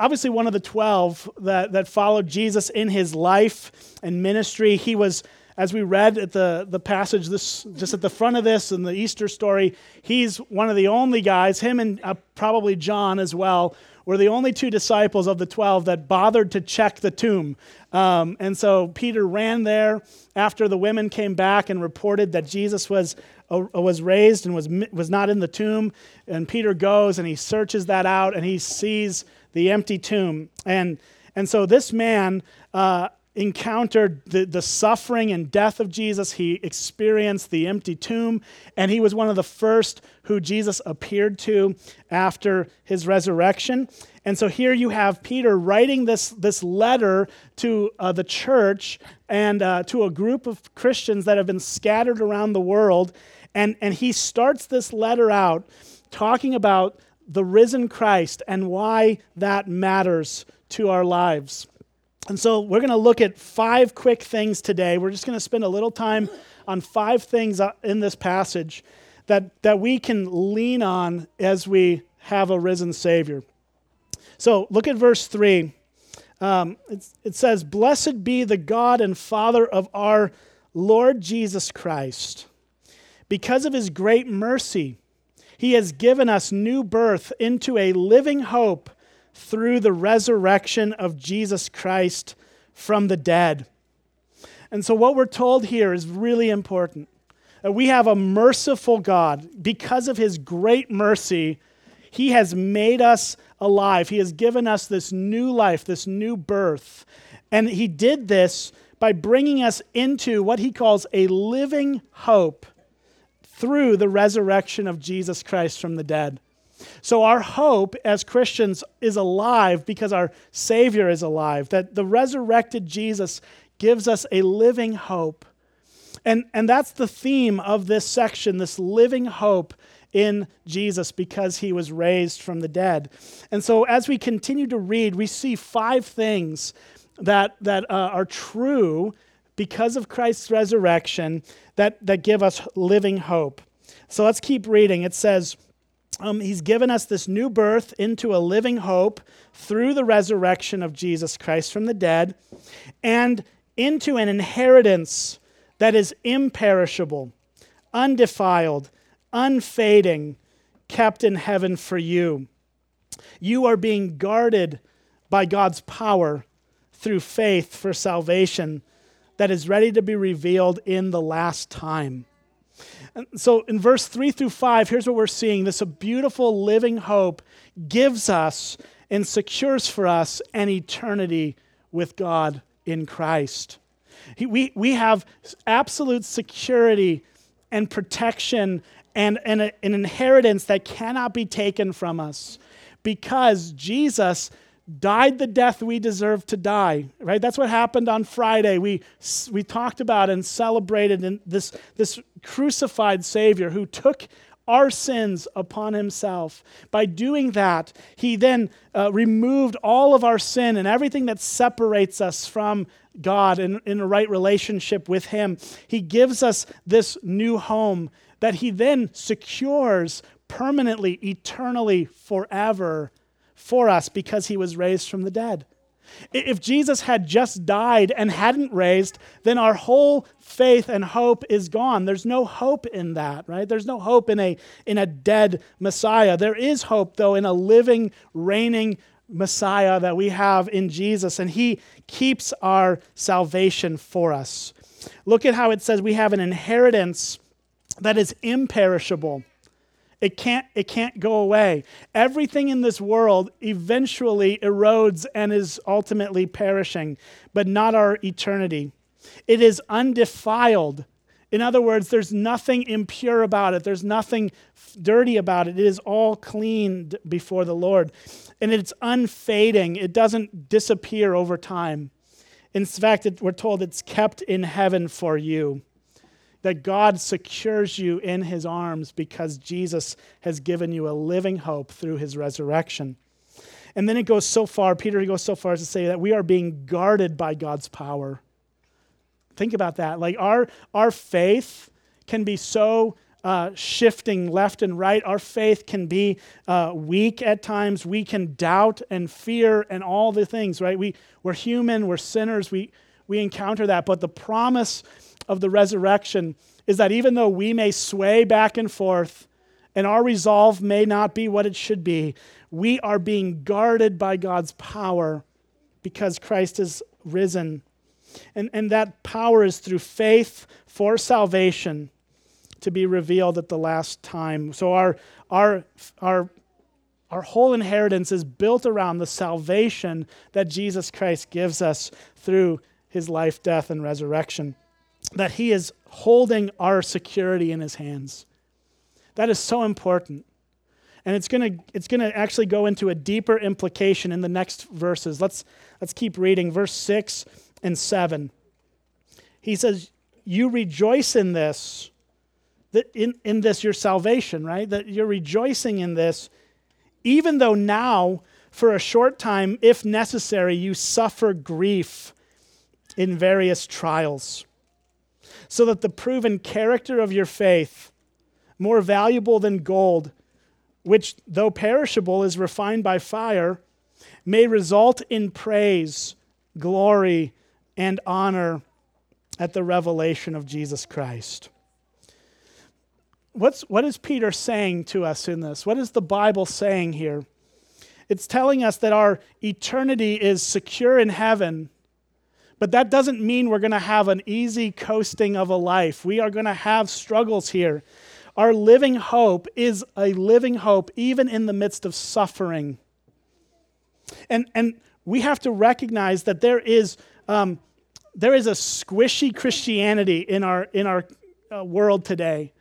obviously one of the 12 that, that followed Jesus in his life and ministry. He was, as we read at the, the passage this, just at the front of this in the Easter story, he's one of the only guys, him and uh, probably John as well, were the only two disciples of the 12 that bothered to check the tomb. Um, and so Peter ran there after the women came back and reported that Jesus was, uh, was raised and was, was not in the tomb. And Peter goes and he searches that out and he sees the empty tomb. And, and so this man uh, encountered the, the suffering and death of Jesus. He experienced the empty tomb, and he was one of the first who Jesus appeared to after his resurrection. And so here you have Peter writing this, this letter to uh, the church and uh, to a group of Christians that have been scattered around the world. And, and he starts this letter out talking about the risen Christ and why that matters to our lives. And so we're going to look at five quick things today. We're just going to spend a little time on five things uh, in this passage that, that we can lean on as we have a risen Savior. So look at verse 3. Um, it says, Blessed be the God and Father of our Lord Jesus Christ. Because of his great mercy, he has given us new birth into a living hope through the resurrection of Jesus Christ from the dead. And so, what we're told here is really important. We have a merciful God. Because of his great mercy, he has made us alive. He has given us this new life, this new birth. And he did this by bringing us into what he calls a living hope through the resurrection of Jesus Christ from the dead. So, our hope as Christians is alive because our Savior is alive, that the resurrected Jesus gives us a living hope. And, and that's the theme of this section, this living hope in Jesus because he was raised from the dead. And so, as we continue to read, we see five things that, that uh, are true because of Christ's resurrection that, that give us living hope. So let's keep reading. It says, um, He's given us this new birth into a living hope through the resurrection of Jesus Christ from the dead and into an inheritance that is imperishable, undefiled, unfading, kept in heaven for you. You are being guarded by God's power through faith for salvation that is ready to be revealed in the last time. And so in verse 3 through 5, here's what we're seeing this beautiful living hope gives us and secures for us an eternity with God in Christ. We, we have absolute security and protection and, and a, an inheritance that cannot be taken from us because Jesus died the death we deserve to die right? That's what happened on friday. We, we talked about and celebrated in this, this crucified savior who took our sins upon himself. By doing that he then uh, removed all of our sin and everything that separates us from god in, in a right relationship with him. He gives us this new home that he then secures permanently eternally forever for us because he was raised from the dead. If Jesus had just died and hadn't raised, then our whole faith and hope is gone. There's no hope in that, right? There's no hope in a, in a dead Messiah. There is hope, though, in a living, reigning Messiah that we have in Jesus, and he keeps our salvation for us. Look at how it says we have an inheritance that is imperishable it can't, it can't go away. Everything in this world eventually erodes and is ultimately perishing, but not our eternity. It is undefiled. In other words, there's nothing impure about it, there's nothing dirty about it. It is all clean before the Lord. And it's unfading, it doesn't disappear over time. In fact, it, we're told it's kept in heaven for you that God secures you in his arms because Jesus has given you a living hope through his resurrection. And then it goes so far, Peter goes so far as to say that we are being guarded by God's power. Think about that. Like our, our faith can be so uh, shifting left and right. Our faith can be uh, weak at times. We can doubt and fear and all the things, right? We, we're human, we're sinners, we, we encounter that. But the promise of the resurrection is that even though we may sway back and forth and our resolve may not be what it should be, we are being guarded by God's power because Christ is risen. And, and that power is through faith for salvation to be revealed at the last time. So our, our, our, our whole inheritance is built around the salvation that Jesus Christ gives us through his life, death, and resurrection. That he is holding our security in his hands. That is so important. And it's going to it's going to actually go into a deeper implication in the next verses. Let's let's keep reading verse 6 and 7. He says, "You rejoice in this, that in, in this your salvation, right? That you're rejoicing in this, even though now, for a short time, if necessary, you suffer grief in various trials, so that the proven character of your faith, more valuable than gold, which, though perishable, is refined by fire, may result in praise, glory, and honor at the revelation of Jesus Christ. What's, what is Peter saying to us in this? What is the Bible saying here? It's telling us that our eternity is secure in heaven, but that doesn't mean we're going to have an easy coasting of a life. We are going to have struggles here. Our living hope is a living hope even in the midst of suffering. And, and we have to recognize that there is, um, there is a squishy Christianity in our, in our uh, world today,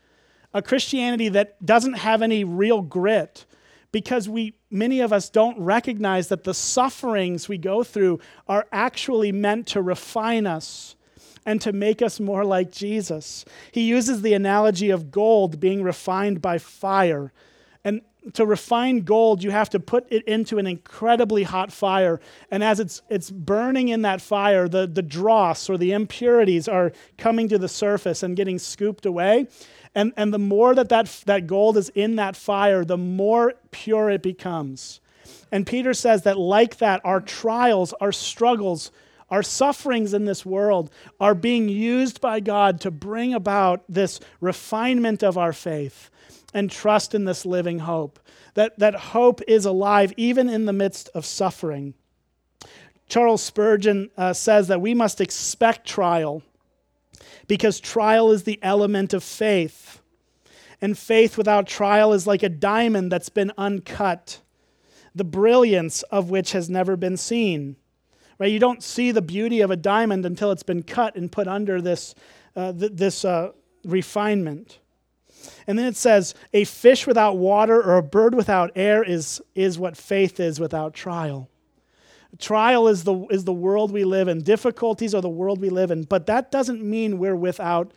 a Christianity that doesn't have any real grit because we many of us don't recognize that the sufferings we go through are actually meant to refine us and to make us more like Jesus. He uses the analogy of gold being refined by fire. And to refine gold, you have to put it into an incredibly hot fire. And as it's, it's burning in that fire, the, the dross or the impurities are coming to the surface and getting scooped away. And, and the more that, that that gold is in that fire, the more pure it becomes. And Peter says that, like that, our trials, our struggles, our sufferings in this world are being used by God to bring about this refinement of our faith and trust in this living hope. That, that hope is alive even in the midst of suffering. Charles Spurgeon uh, says that we must expect trial because trial is the element of faith. And faith without trial is like a diamond that's been uncut, the brilliance of which has never been seen. Right? You don't see the beauty of a diamond until it's been cut and put under this, uh, th- this uh, refinement. And then it says, a fish without water or a bird without air is, is what faith is without trial. Trial is the, is the world we live in, difficulties are the world we live in, but that doesn't mean we're without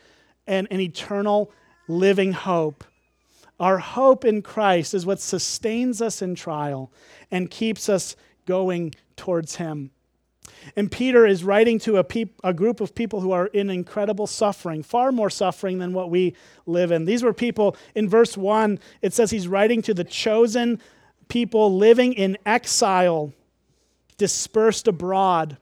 an, an eternal living hope. Our hope in Christ is what sustains us in trial and keeps us going towards Him. And Peter is writing to a, peop- a group of people who are in incredible suffering, far more suffering than what we live in. These were people, in verse 1, it says he's writing to the chosen people living in exile, dispersed abroad.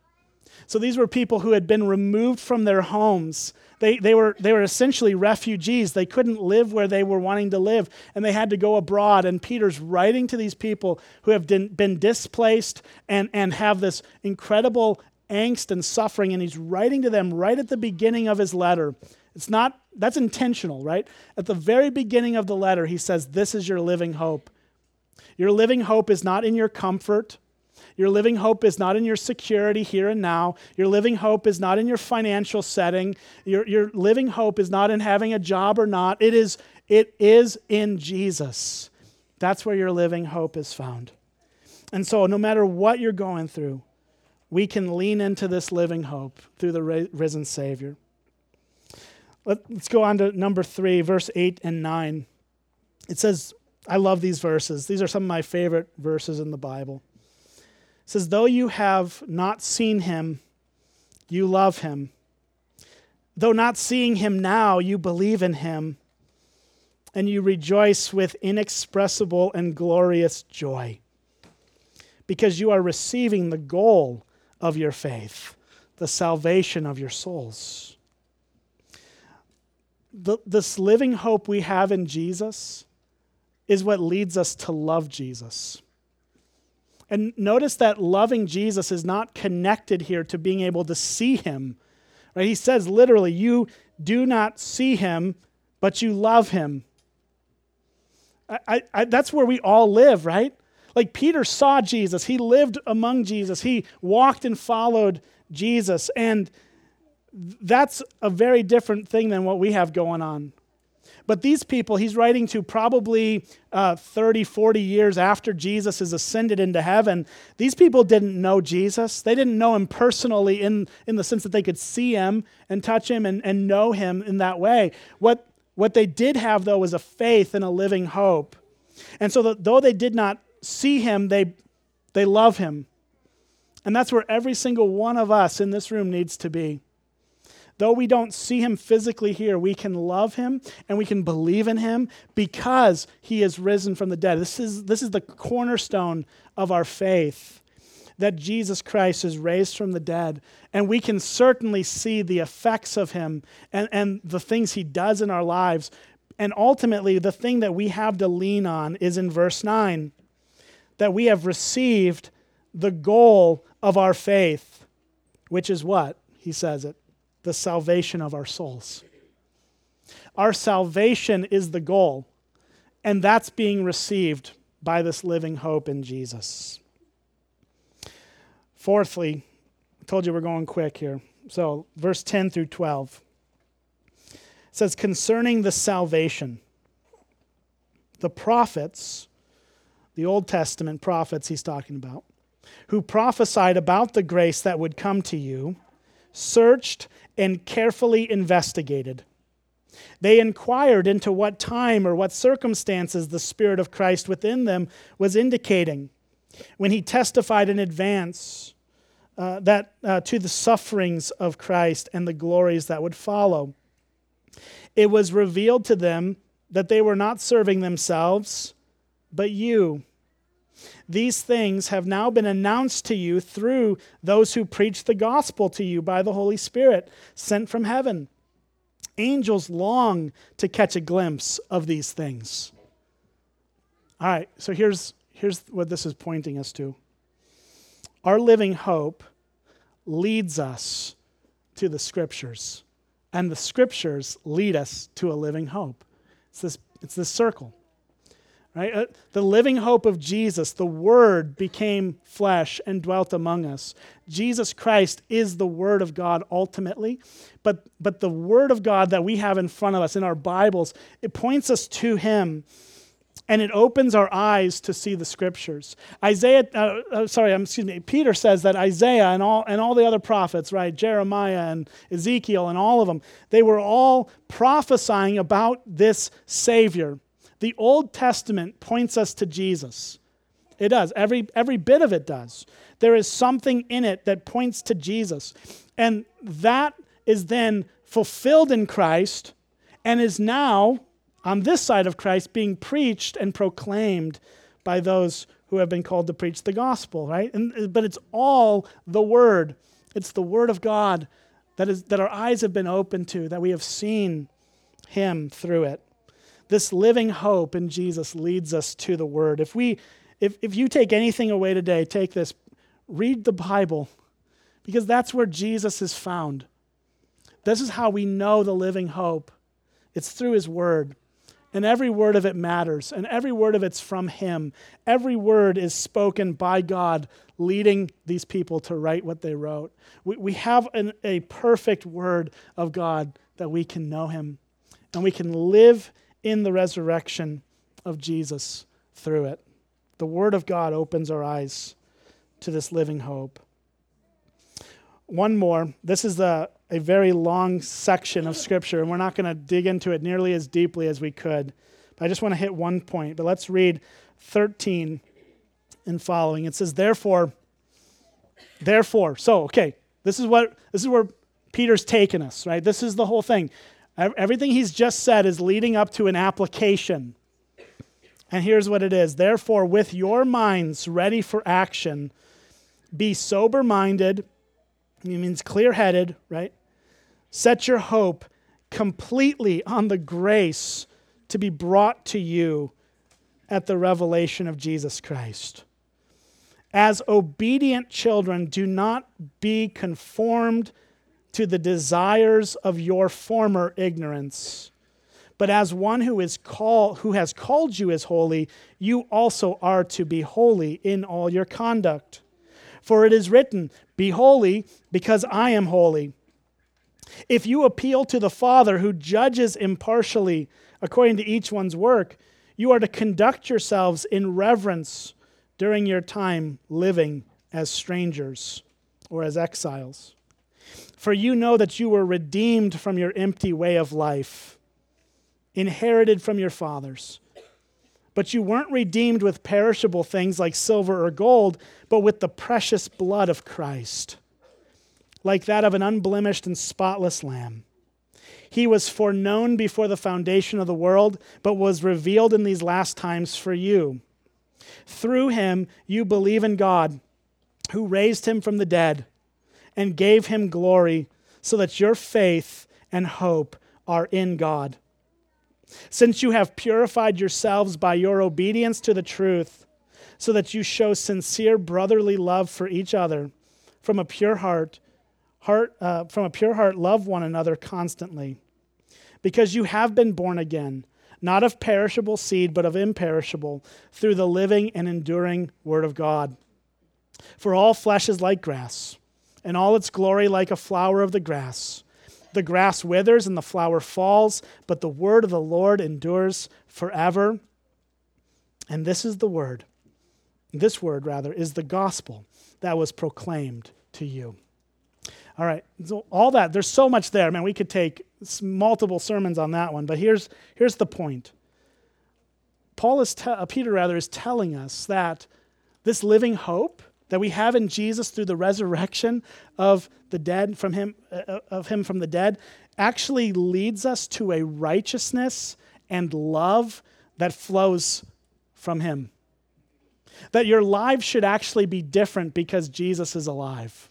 So these were people who had been removed from their homes they, they, were, they were essentially refugees. They couldn't live where they were wanting to live, and they had to go abroad. And Peter's writing to these people who have been, displaced and, and have this incredible angst and suffering, and he's writing to them right at the beginning of his letter. It's not, that's intentional, right? At the very beginning of the letter, he says, This is your living hope. Your living hope is not in your comfort. Your living hope is not in your security here and now. Your living hope is not in your financial setting. Your, your living hope is not in having a job or not. It is, it is in Jesus. That's where your living hope is found. And so, no matter what you're going through, we can lean into this living hope through the risen Savior. Let's go on to number three, verse 8 and 9. It says, I love these verses. These are some of my favorite verses in the Bible says, Though you have not seen him, you love him. Though not seeing him now, you believe in him and you rejoice with inexpressible and glorious joy because you are receiving the goal of your faith, the salvation of your souls. The, this living hope we have in Jesus is what leads us to love Jesus. And notice that loving Jesus is not connected here to being able to see him. Right? He says literally, you do not see him, but you love him. I, I, that's where we all live, right? Like Peter saw Jesus, he lived among Jesus, he walked and followed Jesus. And that's a very different thing than what we have going on. But these people he's writing to probably uh, 30, 40 years after Jesus is ascended into heaven. These people didn't know Jesus. They didn't know him personally in, in the sense that they could see him and touch him and, and know him in that way. What, what they did have, though, was a faith and a living hope. And so, that, though they did not see him, they, they love him. And that's where every single one of us in this room needs to be. Though we don't see him physically here, we can love him and we can believe in him because he is risen from the dead. This is, this is the cornerstone of our faith that Jesus Christ is raised from the dead. And we can certainly see the effects of him and, and the things he does in our lives. And ultimately, the thing that we have to lean on is in verse 9 that we have received the goal of our faith, which is what? He says it the salvation of our souls. Our salvation is the goal, and that's being received by this living hope in Jesus. Fourthly, I told you we're going quick here. So, verse 10 through 12 says, Concerning the salvation, the prophets the Old Testament prophets he's talking about, who prophesied about the grace that would come to you, searched and carefully investigated. They inquired into what time or what circumstances the Spirit of Christ within them was indicating when he testified in advance uh, that uh, to the sufferings of Christ and the glories that would follow. It was revealed to them that they were not serving themselves, but you these things have now been announced to you through those who preach the gospel to you by the Holy Spirit sent from heaven. Angels long to catch a glimpse of these things. All right, so here's, here's what this is pointing us to. Our living hope leads us to the scriptures, and the scriptures lead us to a living hope. It's this, it's this circle. Right? Uh, the living hope of Jesus, the Word became flesh and dwelt among us. Jesus Christ is the Word of God ultimately, but, but the Word of God that we have in front of us in our Bibles, it points us to Him and it opens our eyes to see the scriptures. Isaiah, uh, uh, sorry, excuse me, Peter says that Isaiah and all, and all the other prophets, right, Jeremiah and Ezekiel and all of them, they were all prophesying about this Savior the Old Testament points us to Jesus. It does. Every, every bit of it does. There is something in it that points to Jesus. And that is then fulfilled in Christ and is now on this side of Christ being preached and proclaimed by those who have been called to preach the gospel, right? And, but it's all the Word. It's the Word of God that, is, that our eyes have been opened to, that we have seen Him through it. This living hope in Jesus leads us to the Word. If, we, if, if you take anything away today, take this read the Bible, because that's where Jesus is found. This is how we know the living hope it's through His Word. And every word of it matters, and every word of it's from Him. Every word is spoken by God, leading these people to write what they wrote. We, we have an, a perfect word of God that we can know Him, and we can live in the resurrection of Jesus through it. The Word of God opens our eyes to this living hope. One more. This is a, a very long section of Scripture, and we're not going to dig into it nearly as deeply as we could. But I just want to hit one point. But let's read 13 and following. It says, Therefore, therefore. So, okay, this is what this is where Peter's taken us, right? This is the whole thing. Everything he's just said is leading up to an application. And here's what it is Therefore, with your minds ready for action, be sober minded. It means clear headed, right? Set your hope completely on the grace to be brought to you at the revelation of Jesus Christ. As obedient children, do not be conformed to the desires of your former ignorance. But as one who is call, who has called you as holy, you also are to be holy in all your conduct. For it is written, Be holy, because I am holy. If you appeal to the Father who judges impartially according to each one's work, you are to conduct yourselves in reverence during your time living as strangers or as exiles. For you know that you were redeemed from your empty way of life, inherited from your fathers. But you weren't redeemed with perishable things like silver or gold, but with the precious blood of Christ, like that of an unblemished and spotless lamb. He was foreknown before the foundation of the world, but was revealed in these last times for you. Through him, you believe in God, who raised him from the dead and gave him glory, so that your faith and hope are in God. Since you have purified yourselves by your obedience to the truth, so that you show sincere brotherly love for each other, from a pure heart, heart uh, from a pure heart, love one another constantly, because you have been born again, not of perishable seed, but of imperishable, through the living and enduring Word of God. For all flesh is like grass and all its glory like a flower of the grass. The grass withers and the flower falls, but the word of the Lord endures forever. And this is the word. This word, rather, is the gospel that was proclaimed to you. All right, so all that, there's so much there. Man, we could take multiple sermons on that one, but here's, here's the point. Paul is, te- uh, Peter rather, is telling us that this living hope that we have in Jesus through the resurrection of the dead from him uh, of him from the dead actually leads us to a righteousness and love that flows from him. That your life should actually be different because Jesus is alive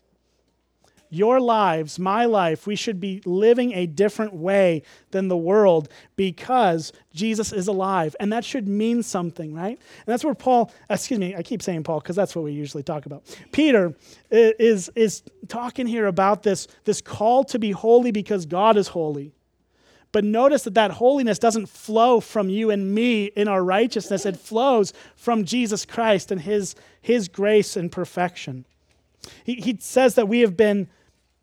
your lives, my life, we should be living a different way than the world because Jesus is alive. And that should mean something, right? And that's where Paul, excuse me, I keep saying Paul because that's what we usually talk about. Peter is, is talking here about this, this call to be holy because God is holy. But notice that that holiness doesn't flow from you and me in our righteousness. It flows from Jesus Christ and his, his grace and perfection. He, he says that we have been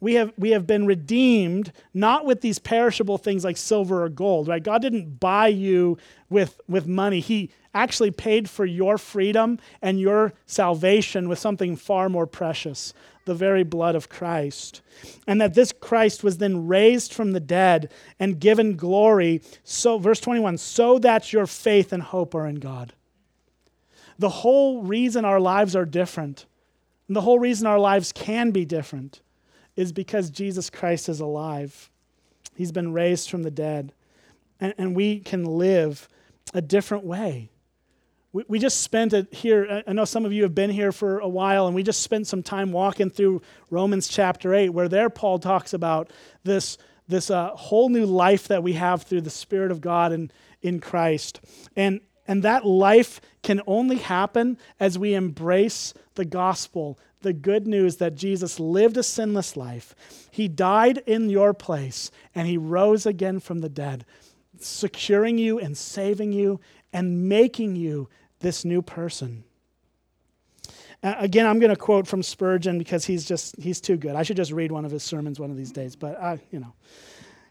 we have, we have been redeemed not with these perishable things like silver or gold, right? God didn't buy you with, with money. He actually paid for your freedom and your salvation with something far more precious the very blood of Christ. And that this Christ was then raised from the dead and given glory. So, verse 21 so that your faith and hope are in God. The whole reason our lives are different, and the whole reason our lives can be different is because Jesus Christ is alive. He's been raised from the dead. And, and we can live a different way. We, we just spent it here. I know some of you have been here for a while, and we just spent some time walking through Romans chapter 8, where there Paul talks about this, this uh, whole new life that we have through the Spirit of God in, in Christ. And, and that life can only happen as we embrace the gospel the good news that Jesus lived a sinless life. He died in your place and he rose again from the dead, securing you and saving you and making you this new person. Uh, again, I'm going to quote from Spurgeon because he's just he's too good. I should just read one of his sermons one of these days, but I, you know.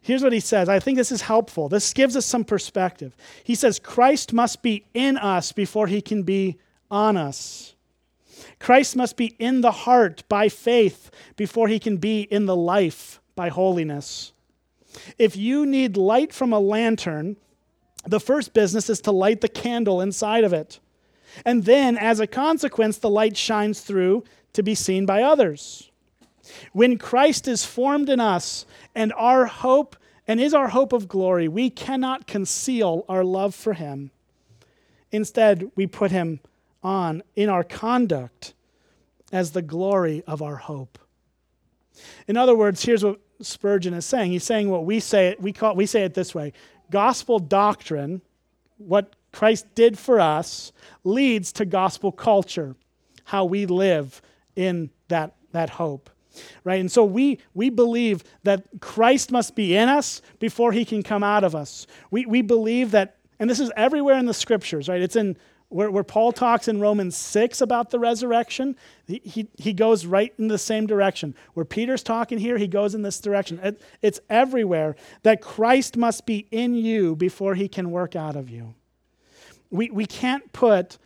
Here's what he says. I think this is helpful. This gives us some perspective. He says Christ must be in us before he can be on us. Christ must be in the heart by faith before he can be in the life by holiness. If you need light from a lantern, the first business is to light the candle inside of it. And then, as a consequence, the light shines through to be seen by others. When Christ is formed in us and our hope and is our hope of glory, we cannot conceal our love for him. Instead, we put him on in our conduct as the glory of our hope. In other words, here's what Spurgeon is saying. He's saying what we say it, we call we say it this way. Gospel doctrine, what Christ did for us, leads to gospel culture, how we live in that, that hope right and so we we believe that christ must be in us before he can come out of us we, we believe that and this is everywhere in the scriptures right it's in where, where paul talks in romans 6 about the resurrection he, he, goes right in the same direction. Where peter's talking here he goes in this direction. It, it's everywhere that christ must be in you before he can work out of you. We, we can't put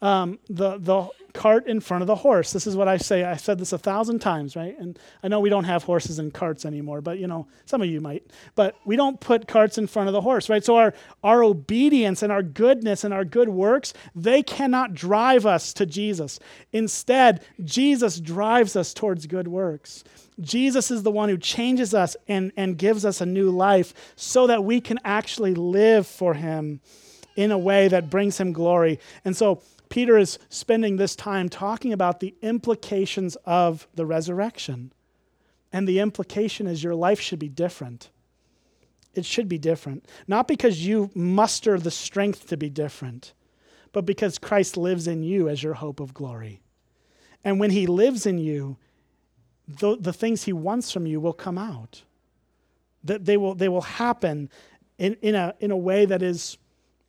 um, the, the cart in front of the horse. This is what I say. I said this a thousand times, right? And I know we don't have horses and carts anymore, but you know, some of you might. But we don't put carts in front of the horse, right? So our, our obedience and our goodness and our good works, they cannot drive us to Jesus. Instead, Jesus drives us towards good works. Jesus is the one who changes us and, and gives us a new life so that we can actually live for him in a way that brings him glory. And so Peter is spending this time talking about the implications of the resurrection. And the implication is your life should be different. It should be different. Not because you muster the strength to be different, but because Christ lives in you as your hope of glory. And when he lives in you, the, the things he wants from you will come out. That they will, they will happen in, in, a, in a way that is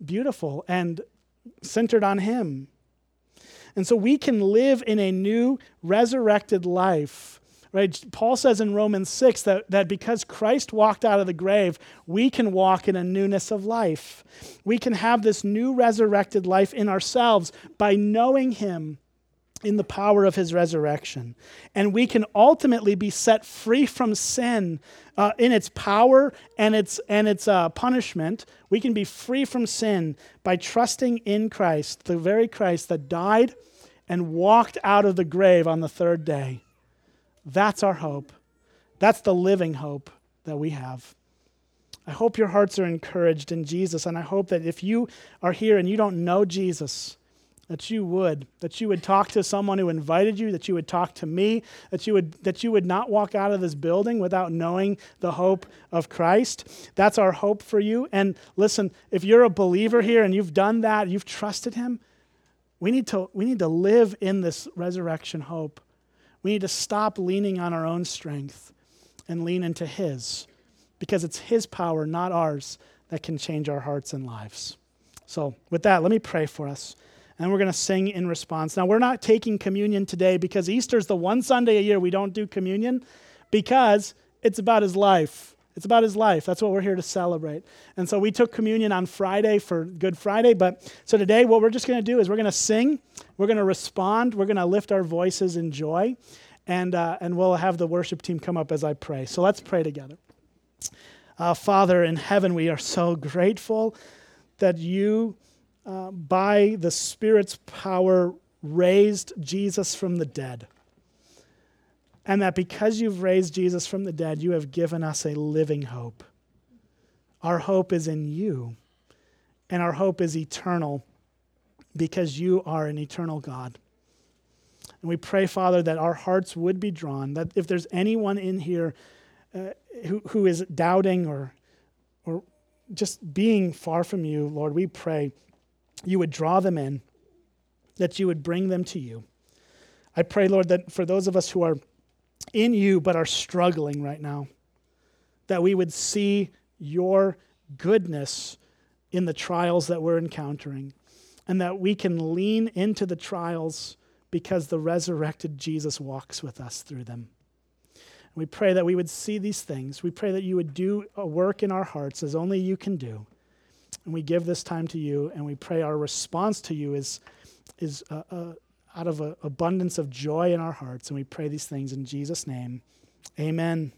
beautiful and centered on Him. And so we can live in a new resurrected life. Right? Paul says in Romans 6 that, that because Christ walked out of the grave, we can walk in a newness of life. We can have this new resurrected life in ourselves by knowing Him in the power of his resurrection. And we can ultimately be set free from sin uh, in its power and its, and its uh, punishment. We can be free from sin by trusting in Christ, the very Christ that died and walked out of the grave on the third day. That's our hope. That's the living hope that we have. I hope your hearts are encouraged in Jesus, and I hope that if you are here and you don't know Jesus, that you would that you would talk to someone who invited you that you would talk to me that you would that you would not walk out of this building without knowing the hope of Christ. That's our hope for you. And listen if you're a believer here and you've done that you've trusted him we need to we need to live in this resurrection hope. We need to stop leaning on our own strength and lean into his because it's his power not ours that can change our hearts and lives. So with that let me pray for us and we're going to sing in response. Now, we're not taking communion today because Easter is the one Sunday a year we don't do communion because it's about his life. It's about his life. That's what we're here to celebrate. And so we took communion on Friday for Good Friday. But so today, what we're just going to do is we're going to sing, we're going to respond, we're going to lift our voices in joy, and, uh, and we'll have the worship team come up as I pray. So let's pray together. Uh, Father in heaven, we are so grateful that you by the Spirit's power, raised Jesus from the dead. And that because you've raised Jesus from the dead, you have given us a living hope. Our hope is in you, and our hope is eternal because you are an eternal God. And we pray, Father, that our hearts would be drawn, that if there's anyone in here uh, who, who is doubting or, or just being far from you, Lord, we pray you would draw them in, that you would bring them to you. I pray, Lord, that for those of us who are in you but are struggling right now, that we would see your goodness in the trials that we're encountering, and that we can lean into the trials because the resurrected Jesus walks with us through them. we pray that we would see these things. We pray that you would do a work in our hearts as only you can do. And we give this time to you, and we pray our response to you is, is uh, uh, out of an abundance of joy in our hearts. And we pray these things in Jesus' name. Amen.